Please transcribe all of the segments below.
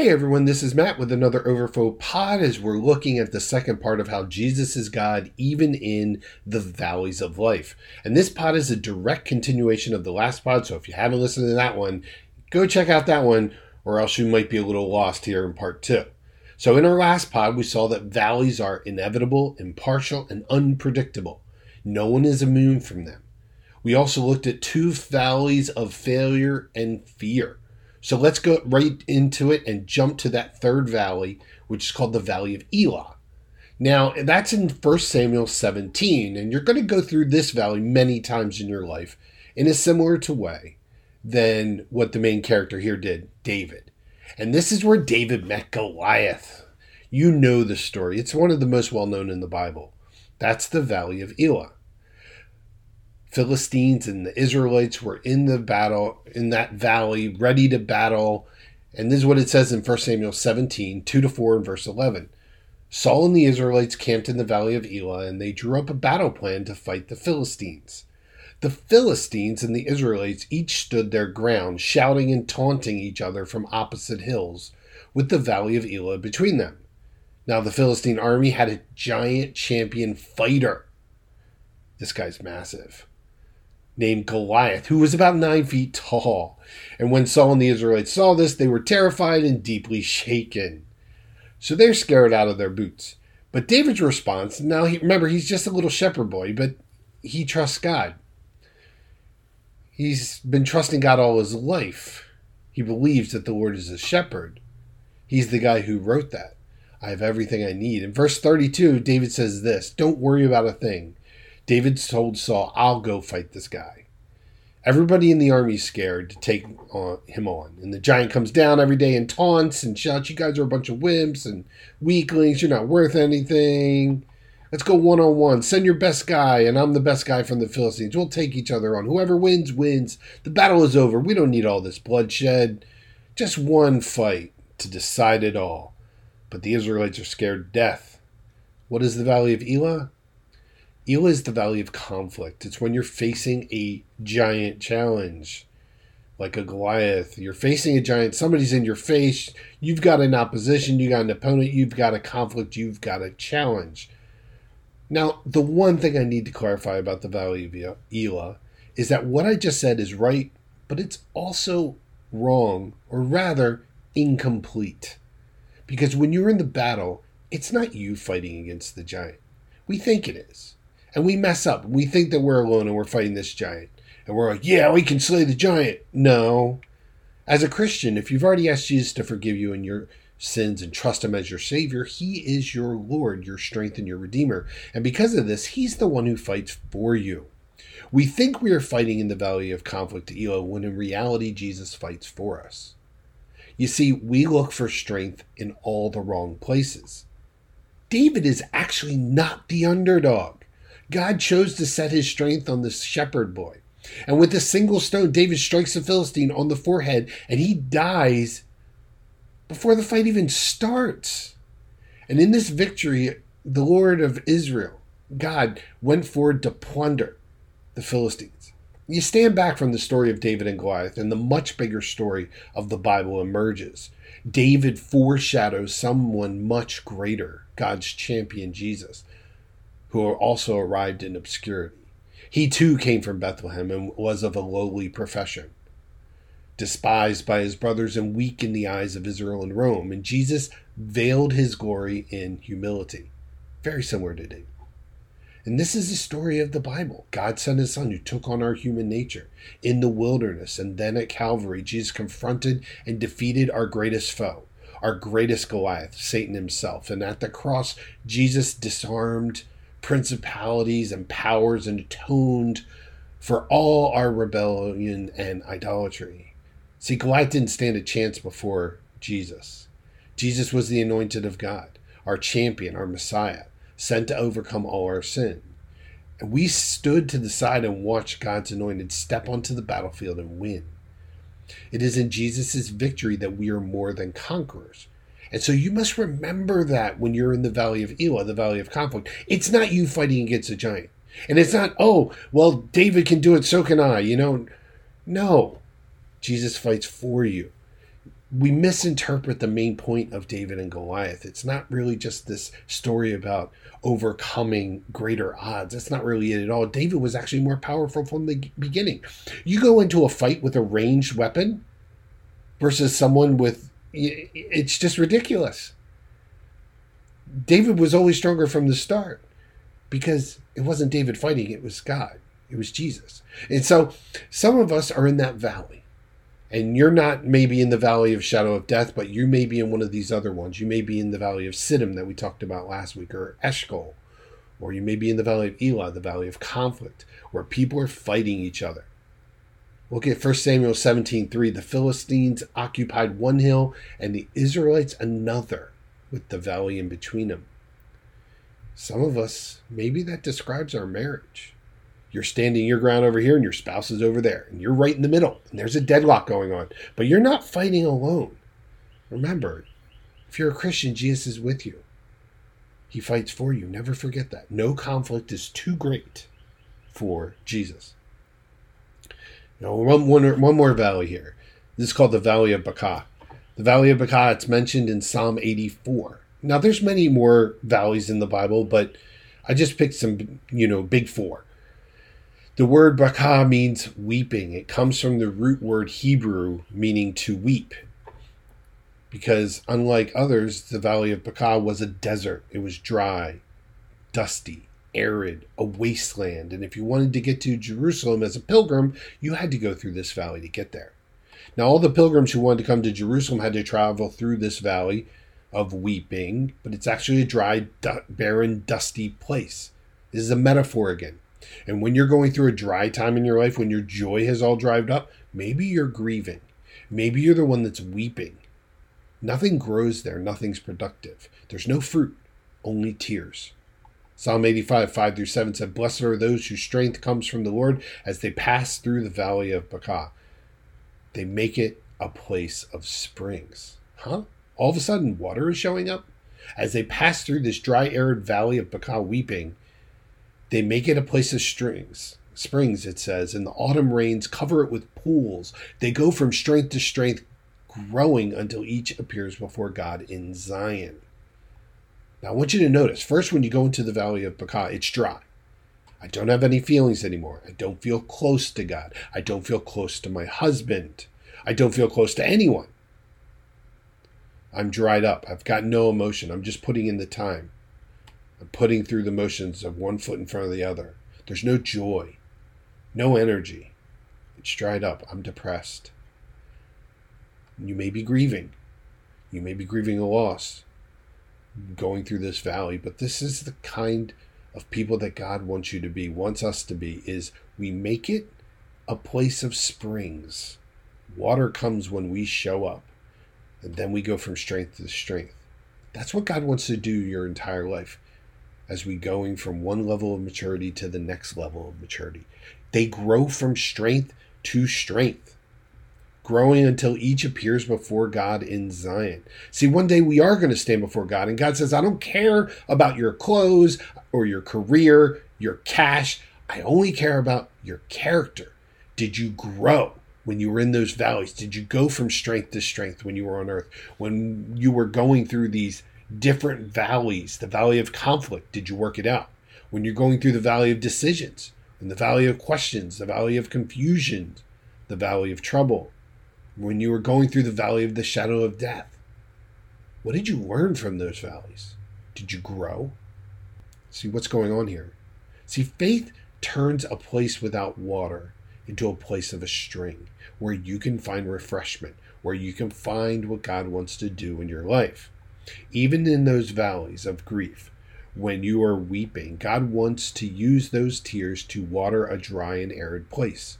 Hey everyone, this is Matt with another Overflow pod as we're looking at the second part of how Jesus is God even in the valleys of life. And this pod is a direct continuation of the last pod, so if you haven't listened to that one, go check out that one, or else you might be a little lost here in part two. So in our last pod, we saw that valleys are inevitable, impartial, and unpredictable. No one is immune from them. We also looked at two valleys of failure and fear. So let's go right into it and jump to that third valley, which is called the Valley of Elah. Now, that's in 1 Samuel 17, and you're going to go through this valley many times in your life in a similar to way than what the main character here did, David. And this is where David met Goliath. You know the story. It's one of the most well known in the Bible. That's the Valley of Elah. Philistines and the Israelites were in the battle, in that valley, ready to battle. And this is what it says in 1 Samuel 17, 2 to 4, and verse 11. Saul and the Israelites camped in the valley of Elah, and they drew up a battle plan to fight the Philistines. The Philistines and the Israelites each stood their ground, shouting and taunting each other from opposite hills, with the valley of Elah between them. Now, the Philistine army had a giant champion fighter. This guy's massive named Goliath, who was about nine feet tall. And when Saul and the Israelites saw this, they were terrified and deeply shaken. So they're scared out of their boots. But David's response now, he, remember, he's just a little shepherd boy, but he trusts God. He's been trusting God all his life. He believes that the Lord is a shepherd. He's the guy who wrote that. I have everything I need. In verse 32, David says this Don't worry about a thing. David told Saul, I'll go fight this guy. Everybody in the army's scared to take on, him on. And the giant comes down every day and taunts and shouts, You guys are a bunch of wimps and weaklings. You're not worth anything. Let's go one on one. Send your best guy, and I'm the best guy from the Philistines. We'll take each other on. Whoever wins, wins. The battle is over. We don't need all this bloodshed. Just one fight to decide it all. But the Israelites are scared to death. What is the Valley of Elah? Elah is the valley of conflict. It's when you're facing a giant challenge, like a Goliath. You're facing a giant, somebody's in your face. You've got an opposition, you got an opponent, you've got a conflict, you've got a challenge. Now, the one thing I need to clarify about the valley of Elah is that what I just said is right, but it's also wrong, or rather, incomplete. Because when you're in the battle, it's not you fighting against the giant. We think it is. And we mess up. We think that we're alone and we're fighting this giant. And we're like, yeah, we can slay the giant. No. As a Christian, if you've already asked Jesus to forgive you and your sins and trust him as your savior, he is your Lord, your strength, and your redeemer. And because of this, he's the one who fights for you. We think we are fighting in the valley of conflict Elah when in reality Jesus fights for us. You see, we look for strength in all the wrong places. David is actually not the underdog. God chose to set his strength on the shepherd boy. And with a single stone, David strikes the Philistine on the forehead and he dies before the fight even starts. And in this victory, the Lord of Israel, God, went forward to plunder the Philistines. You stand back from the story of David and Goliath, and the much bigger story of the Bible emerges. David foreshadows someone much greater, God's champion Jesus who also arrived in obscurity. He too came from Bethlehem and was of a lowly profession, despised by his brothers and weak in the eyes of Israel and Rome. And Jesus veiled his glory in humility, very similar to David. And this is the story of the Bible. God sent his son who took on our human nature in the wilderness. And then at Calvary, Jesus confronted and defeated our greatest foe, our greatest Goliath, Satan himself. And at the cross, Jesus disarmed principalities and powers and atoned for all our rebellion and idolatry. See, Goliath didn't stand a chance before Jesus. Jesus was the anointed of God, our champion, our Messiah, sent to overcome all our sin. And we stood to the side and watched God's anointed step onto the battlefield and win. It is in Jesus' victory that we are more than conquerors. And so you must remember that when you're in the valley of Elah, the valley of conflict. It's not you fighting against a giant. And it's not, oh, well, David can do it, so can I, you know. No. Jesus fights for you. we misinterpret the main point of David and Goliath. It's not really just this story about overcoming greater odds. That's not really it at all. David was actually more powerful from the beginning. You go into a fight with a ranged weapon versus someone with it's just ridiculous. David was always stronger from the start because it wasn't David fighting, it was God. It was Jesus. And so some of us are in that valley. And you're not maybe in the valley of shadow of death, but you may be in one of these other ones. You may be in the valley of Siddim that we talked about last week, or Eshcol, or you may be in the valley of Elah, the valley of conflict, where people are fighting each other. Look at 1 Samuel 17:3. The Philistines occupied one hill and the Israelites another, with the valley in between them. Some of us, maybe that describes our marriage. You're standing your ground over here and your spouse is over there, and you're right in the middle, and there's a deadlock going on. But you're not fighting alone. Remember, if you're a Christian, Jesus is with you. He fights for you. Never forget that. No conflict is too great for Jesus. Now, one, one, one more valley here. This is called the Valley of Baca. The Valley of Baca, it's mentioned in Psalm 84. Now, there's many more valleys in the Bible, but I just picked some, you know, big four. The word baka means weeping. It comes from the root word Hebrew meaning to weep. Because unlike others, the valley of Baca was a desert. It was dry, dusty, arid, a wasteland. And if you wanted to get to Jerusalem as a pilgrim, you had to go through this valley to get there. Now, all the pilgrims who wanted to come to Jerusalem had to travel through this valley of weeping, but it's actually a dry, barren, dusty place. This is a metaphor again. And when you're going through a dry time in your life, when your joy has all dried up, maybe you're grieving. Maybe you're the one that's weeping. Nothing grows there, nothing's productive. There's no fruit, only tears. Psalm 85, 5 through 7 said, Blessed are those whose strength comes from the Lord as they pass through the valley of Baca. They make it a place of springs. Huh? All of a sudden, water is showing up? As they pass through this dry, arid valley of Baca weeping, they make it a place of strings. Springs, it says, and the autumn rains cover it with pools. They go from strength to strength, growing until each appears before God in Zion. Now, I want you to notice first, when you go into the valley of Baca, it's dry. I don't have any feelings anymore. I don't feel close to God. I don't feel close to my husband. I don't feel close to anyone. I'm dried up. I've got no emotion. I'm just putting in the time. I'm putting through the motions of one foot in front of the other. There's no joy, no energy. It's dried up. I'm depressed. You may be grieving. You may be grieving a loss, going through this valley, but this is the kind of people that God wants you to be, wants us to be, is we make it a place of springs. Water comes when we show up, and then we go from strength to strength. That's what God wants to do your entire life as we going from one level of maturity to the next level of maturity. They grow from strength to strength, growing until each appears before God in Zion. See, one day we are going to stand before God, and God says, I don't care about your clothes or your career, your cash. I only care about your character. Did you grow? when you were in those valleys? Did you go from strength to strength when you were on earth? When you were going through these different valleys, the valley of conflict, did you work it out? When you're going through the valley of decisions, and the valley of questions, the valley of confusion, the valley of trouble, when you were going through the valley of the shadow of death, what did you learn from those valleys? Did you grow? See what's going on here. See, faith turns a place without water into a place of a string where you can find refreshment, where you can find what God wants to do in your life. Even in those valleys of grief, when you are weeping, God wants to use those tears to water a dry and arid place.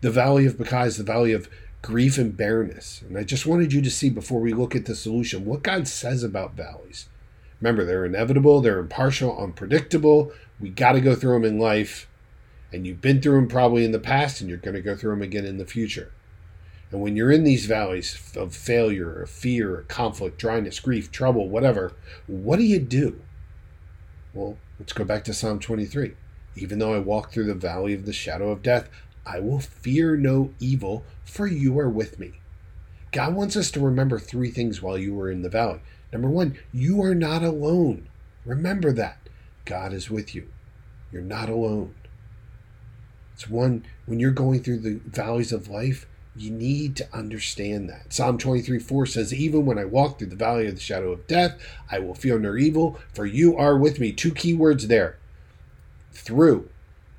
The valley of Baca is the valley of grief and barrenness. And I just wanted you to see before we look at the solution what God says about valleys. Remember, they're inevitable, they're impartial, unpredictable. We got to go through them in life. And you've been through them probably in the past, and you're going to go through them again in the future. And when you're in these valleys of failure, of fear, conflict, dryness, grief, trouble, whatever, what do you do? Well, let's go back to Psalm 23. Even though I walk through the valley of the shadow of death, I will fear no evil, for you are with me. God wants us to remember three things while you were in the valley. Number one, you are not alone. Remember that. God is with you. You're not alone. It's one, when you're going through the valleys of life, you need to understand that. Psalm 23 4 says, Even when I walk through the valley of the shadow of death, I will fear no evil, for you are with me. Two key words there. Through.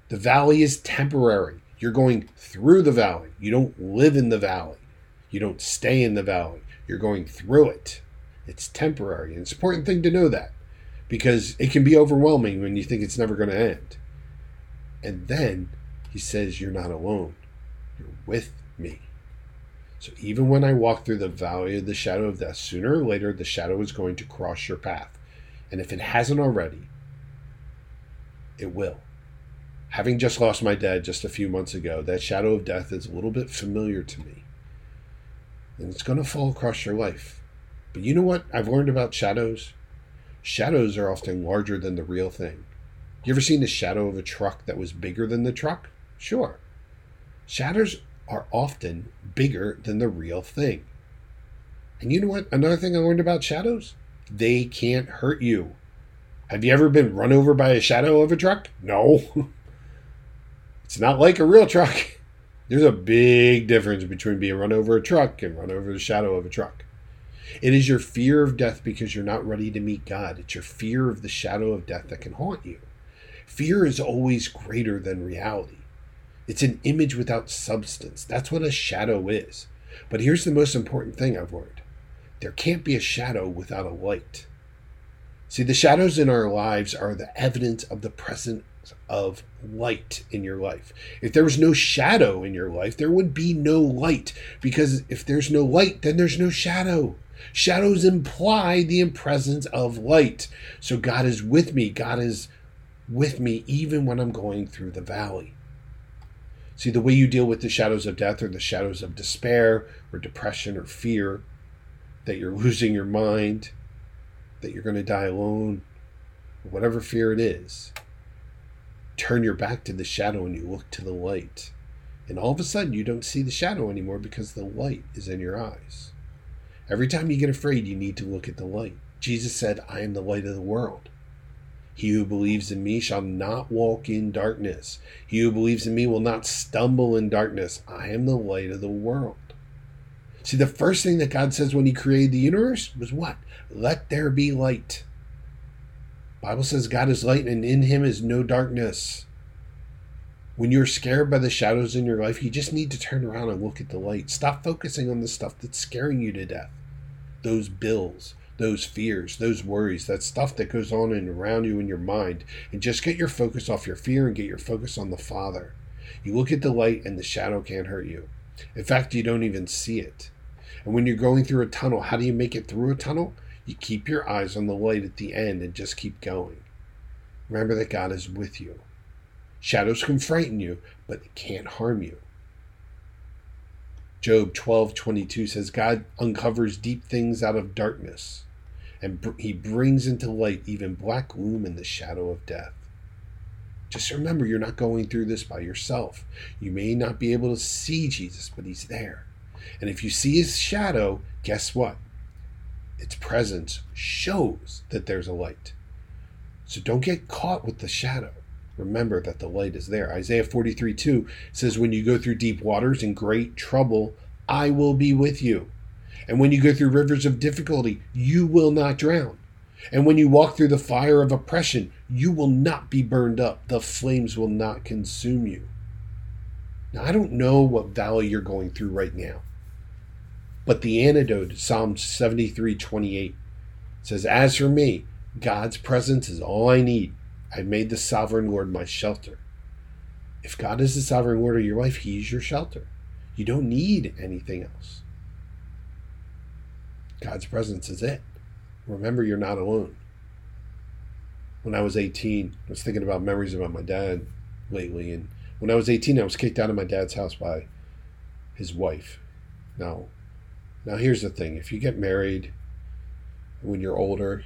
The valley is temporary. You're going through the valley. You don't live in the valley. You don't stay in the valley. You're going through it. It's temporary. And it's an important thing to know that because it can be overwhelming when you think it's never going to end. And then he says, You're not alone. You're with me. So even when I walk through the valley of the shadow of death, sooner or later the shadow is going to cross your path. And if it hasn't already, it will. Having just lost my dad just a few months ago, that shadow of death is a little bit familiar to me. And it's going to fall across your life. But you know what I've learned about shadows? Shadows are often larger than the real thing. You ever seen the shadow of a truck that was bigger than the truck? Sure. Shadows are often bigger than the real thing. And you know what? Another thing I learned about shadows? They can't hurt you. Have you ever been run over by a shadow of a truck? No. it's not like a real truck. There's a big difference between being run over a truck and run over the shadow of a truck. It is your fear of death because you're not ready to meet God. It's your fear of the shadow of death that can haunt you. Fear is always greater than reality. It's an image without substance. That's what a shadow is. But here's the most important thing I've learned there can't be a shadow without a light. See, the shadows in our lives are the evidence of the presence of light in your life. If there was no shadow in your life, there would be no light. Because if there's no light, then there's no shadow. Shadows imply the presence of light. So God is with me. God is with me even when I'm going through the valley. See, the way you deal with the shadows of death or the shadows of despair or depression or fear, that you're losing your mind, that you're going to die alone, whatever fear it is, turn your back to the shadow and you look to the light. And all of a sudden, you don't see the shadow anymore because the light is in your eyes. Every time you get afraid, you need to look at the light. Jesus said, I am the light of the world. He who believes in me shall not walk in darkness. He who believes in me will not stumble in darkness. I am the light of the world. See, the first thing that God says when he created the universe was what? Let there be light. Bible says God is light and in him is no darkness. When you're scared by the shadows in your life, you just need to turn around and look at the light. Stop focusing on the stuff that's scaring you to death. Those bills, those fears, those worries, that stuff that goes on and around you in your mind, and just get your focus off your fear and get your focus on the Father. You look at the light, and the shadow can't hurt you. In fact, you don't even see it. And when you're going through a tunnel, how do you make it through a tunnel? You keep your eyes on the light at the end and just keep going. Remember that God is with you. Shadows can frighten you, but they can't harm you. Job 12:22 says God uncovers deep things out of darkness and br- he brings into light even black gloom in the shadow of death. Just remember you're not going through this by yourself. You may not be able to see Jesus, but he's there. And if you see his shadow, guess what? Its presence shows that there's a light. So don't get caught with the shadow. Remember that the light is there. Isaiah 43 2 says, When you go through deep waters and great trouble, I will be with you. And when you go through rivers of difficulty, you will not drown. And when you walk through the fire of oppression, you will not be burned up. The flames will not consume you. Now, I don't know what valley you're going through right now. But the antidote, Psalm 73 28, says, As for me, God's presence is all I need. I've made the sovereign Lord my shelter. If God is the sovereign Lord of your life, He's your shelter. You don't need anything else. God's presence is it. Remember, you're not alone. When I was 18, I was thinking about memories about my dad lately. And when I was 18, I was kicked out of my dad's house by his wife. Now, now here's the thing: if you get married when you're older,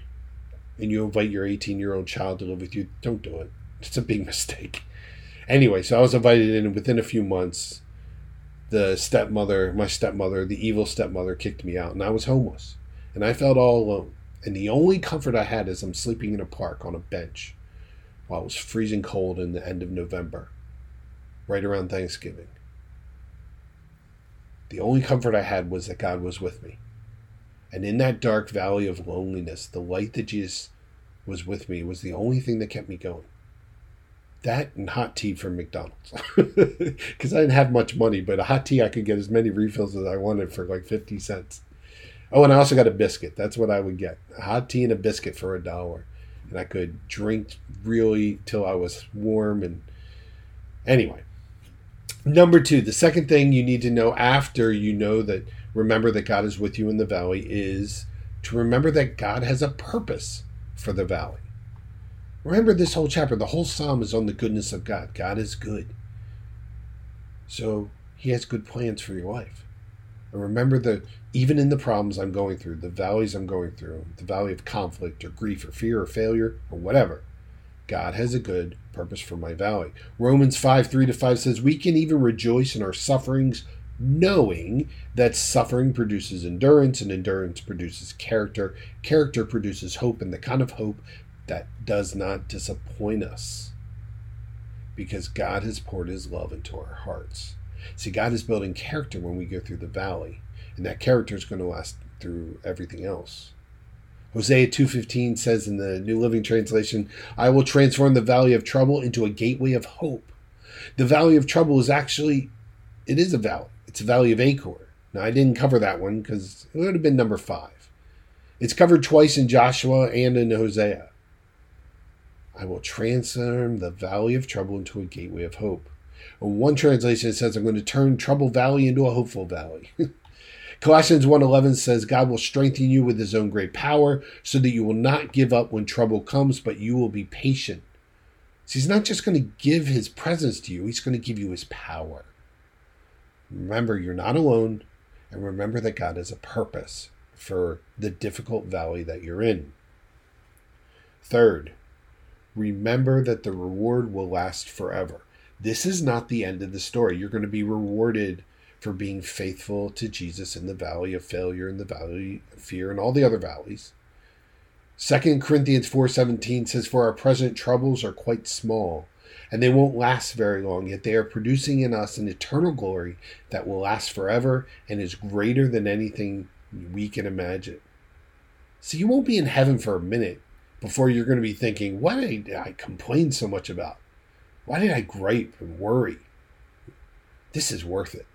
and you invite your 18 year old child to live with you, don't do it. It's a big mistake. Anyway, so I was invited in, and within a few months, the stepmother, my stepmother, the evil stepmother, kicked me out, and I was homeless, and I felt all alone. And the only comfort I had is I'm sleeping in a park on a bench while it was freezing cold in the end of November, right around Thanksgiving. The only comfort I had was that God was with me. And in that dark valley of loneliness, the light that Jesus was with me was the only thing that kept me going. That and hot tea from McDonald's. Because I didn't have much money, but a hot tea, I could get as many refills as I wanted for like 50 cents. Oh, and I also got a biscuit. That's what I would get a hot tea and a biscuit for a dollar. And I could drink really till I was warm. And anyway, number two, the second thing you need to know after you know that, remember that God is with you in the valley, is to remember that God has a purpose for the valley. Remember this whole chapter, the whole psalm is on the goodness of God. God is good. So he has good plans for your life. And remember that even in the problems I'm going through, the valleys I'm going through, the valley of conflict or grief or fear or failure or whatever, God has a good purpose for my valley. Romans 5 3 to 5 says, We can even rejoice in our sufferings, knowing that suffering produces endurance, and endurance produces character. Character produces hope, and the kind of hope that does not disappoint us because God has poured his love into our hearts. See, God is building character when we go through the valley, and that character is going to last through everything else. Hosea 2:15 says in the New Living Translation, "I will transform the valley of trouble into a gateway of hope." The valley of trouble is actually it is a valley. It's a valley of Achor. Now I didn't cover that one cuz it would have been number 5. It's covered twice in Joshua and in Hosea. I will transform the valley of trouble into a gateway of hope. One translation says, I'm going to turn trouble valley into a hopeful valley. Colossians 1:11 says God will strengthen you with his own great power so that you will not give up when trouble comes but you will be patient. So he's not just going to give his presence to you, he's going to give you his power. Remember you're not alone and remember that God has a purpose for the difficult valley that you're in. Third, remember that the reward will last forever. This is not the end of the story. You're going to be rewarded for being faithful to Jesus in the valley of failure, in the valley of fear, and all the other valleys. 2 Corinthians 4:17 says for our present troubles are quite small and they won't last very long yet they are producing in us an eternal glory that will last forever and is greater than anything we can imagine. So you won't be in heaven for a minute before you're going to be thinking, why did I complain so much about? Why did I gripe and worry? This is worth it.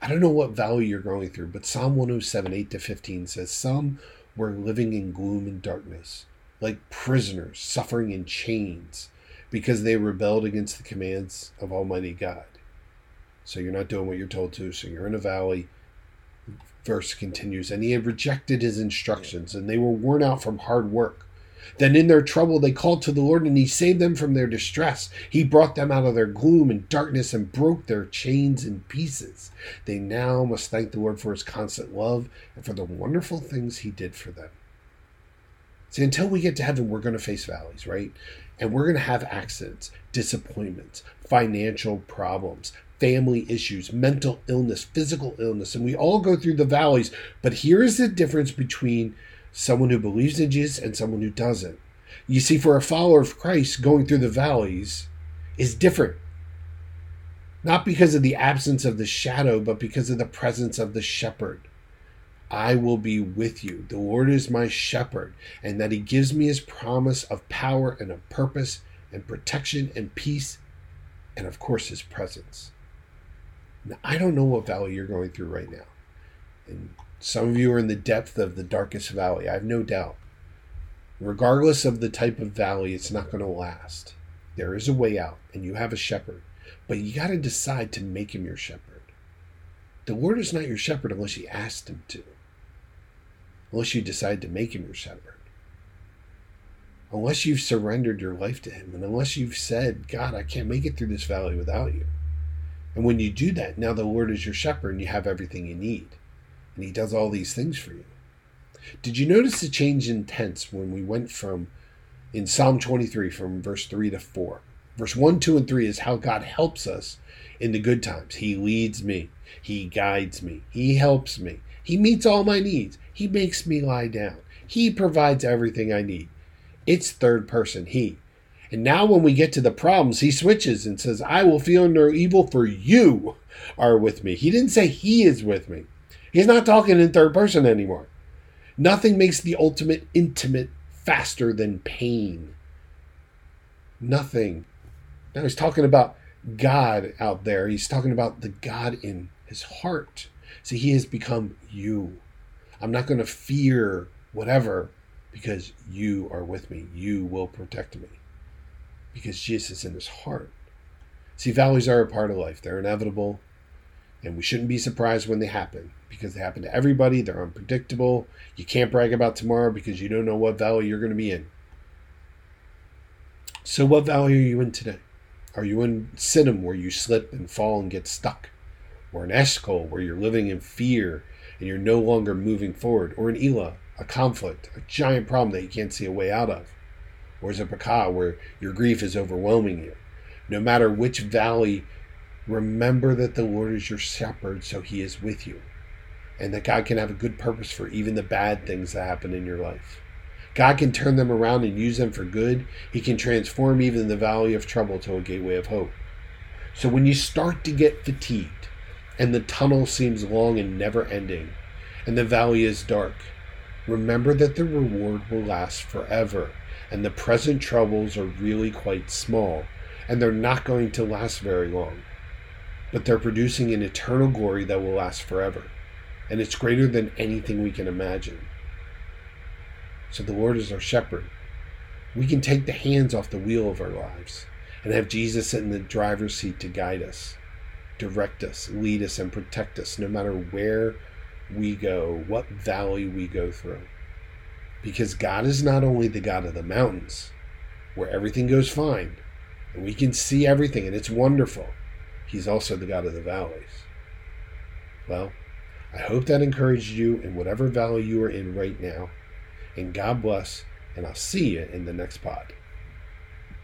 I don't know what valley you're going through, but Psalm 107, 8 to 15 says, Some were living in gloom and darkness, like prisoners suffering in chains because they rebelled against the commands of Almighty God. So you're not doing what you're told to, so you're in a valley. Verse continues, and he had rejected his instructions, and they were worn out from hard work. Then in their trouble they called to the Lord, and he saved them from their distress. He brought them out of their gloom and darkness and broke their chains in pieces. They now must thank the Lord for his constant love and for the wonderful things he did for them. See, until we get to heaven, we're going to face valleys, right? And we're going to have accidents, disappointments, financial problems, family issues, mental illness, physical illness, and we all go through the valleys. But here is the difference between someone who believes in Jesus and someone who doesn't. You see, for a follower of Christ, going through the valleys is different. Not because of the absence of the shadow, but because of the presence of the shepherd. I will be with you. The Lord is my shepherd, and that he gives me his promise of power and of purpose and protection and peace, and of course, his presence. Now, I don't know what valley you're going through right now. And some of you are in the depth of the darkest valley, I have no doubt. Regardless of the type of valley, it's not going to last. There is a way out, and you have a shepherd, but you got to decide to make him your shepherd. The Lord is not your shepherd unless you asked him to, unless you decide to make him your shepherd. Unless you've surrendered your life to him, and unless you've said, God, I can't make it through this valley without you. And when you do that, now the Lord is your shepherd and you have everything you need and he does all these things for you. Did you notice the change in tense when we went from in Psalm 23 from verse 3 to 4? Verse 1, 2, and 3 is how God helps us in the good times. He leads me, He guides me, He helps me, He meets all my needs, He makes me lie down, He provides everything I need. It's third person, He. And now, when we get to the problems, he switches and says, I will feel no evil, for you are with me. He didn't say he is with me. He's not talking in third person anymore. Nothing makes the ultimate intimate faster than pain. Nothing. Now he's talking about God out there. He's talking about the God in his heart. See, he has become you. I'm not going to fear whatever because you are with me. You will protect me because Jesus is in his heart. See, valleys are a part of life, they're inevitable, and we shouldn't be surprised when they happen because they happen to everybody. They're unpredictable. You can't brag about tomorrow because you don't know what valley you're going to be in. So, what valley are you in today? Are you in Siddim where you slip and fall and get stuck? Or in Eshcol where you're living in fear and you're no longer moving forward? Or in Elah, a conflict, a giant problem that you can't see a way out of? Or is it Baca where your grief is overwhelming you? No matter which valley, remember that the Lord is your shepherd, so he is with you. And that God can have a good purpose for even the bad things that happen in your life. God can turn them around and use them for good. He can transform even the valley of trouble to a gateway of hope. So when you start to get fatigued, and the tunnel seems long and never ending, and the valley is dark, remember that the reward will last forever and the present troubles are really quite small, and they're not going to last very long. But they're producing an eternal glory that will last forever, and it's greater than anything we can imagine. So the Lord is our shepherd. We can take the hands off the wheel of our lives and have Jesus in the driver's seat to guide us, direct us, lead us, and protect us no matter where we go, what valley we go through. Because God is not only the God of the mountains, where everything goes fine, and we can see everything and it's wonderful, He's also the God of the valleys. Well, I hope that encouraged you in whatever valley you are in right now. And God bless, and I'll see you in the next pod.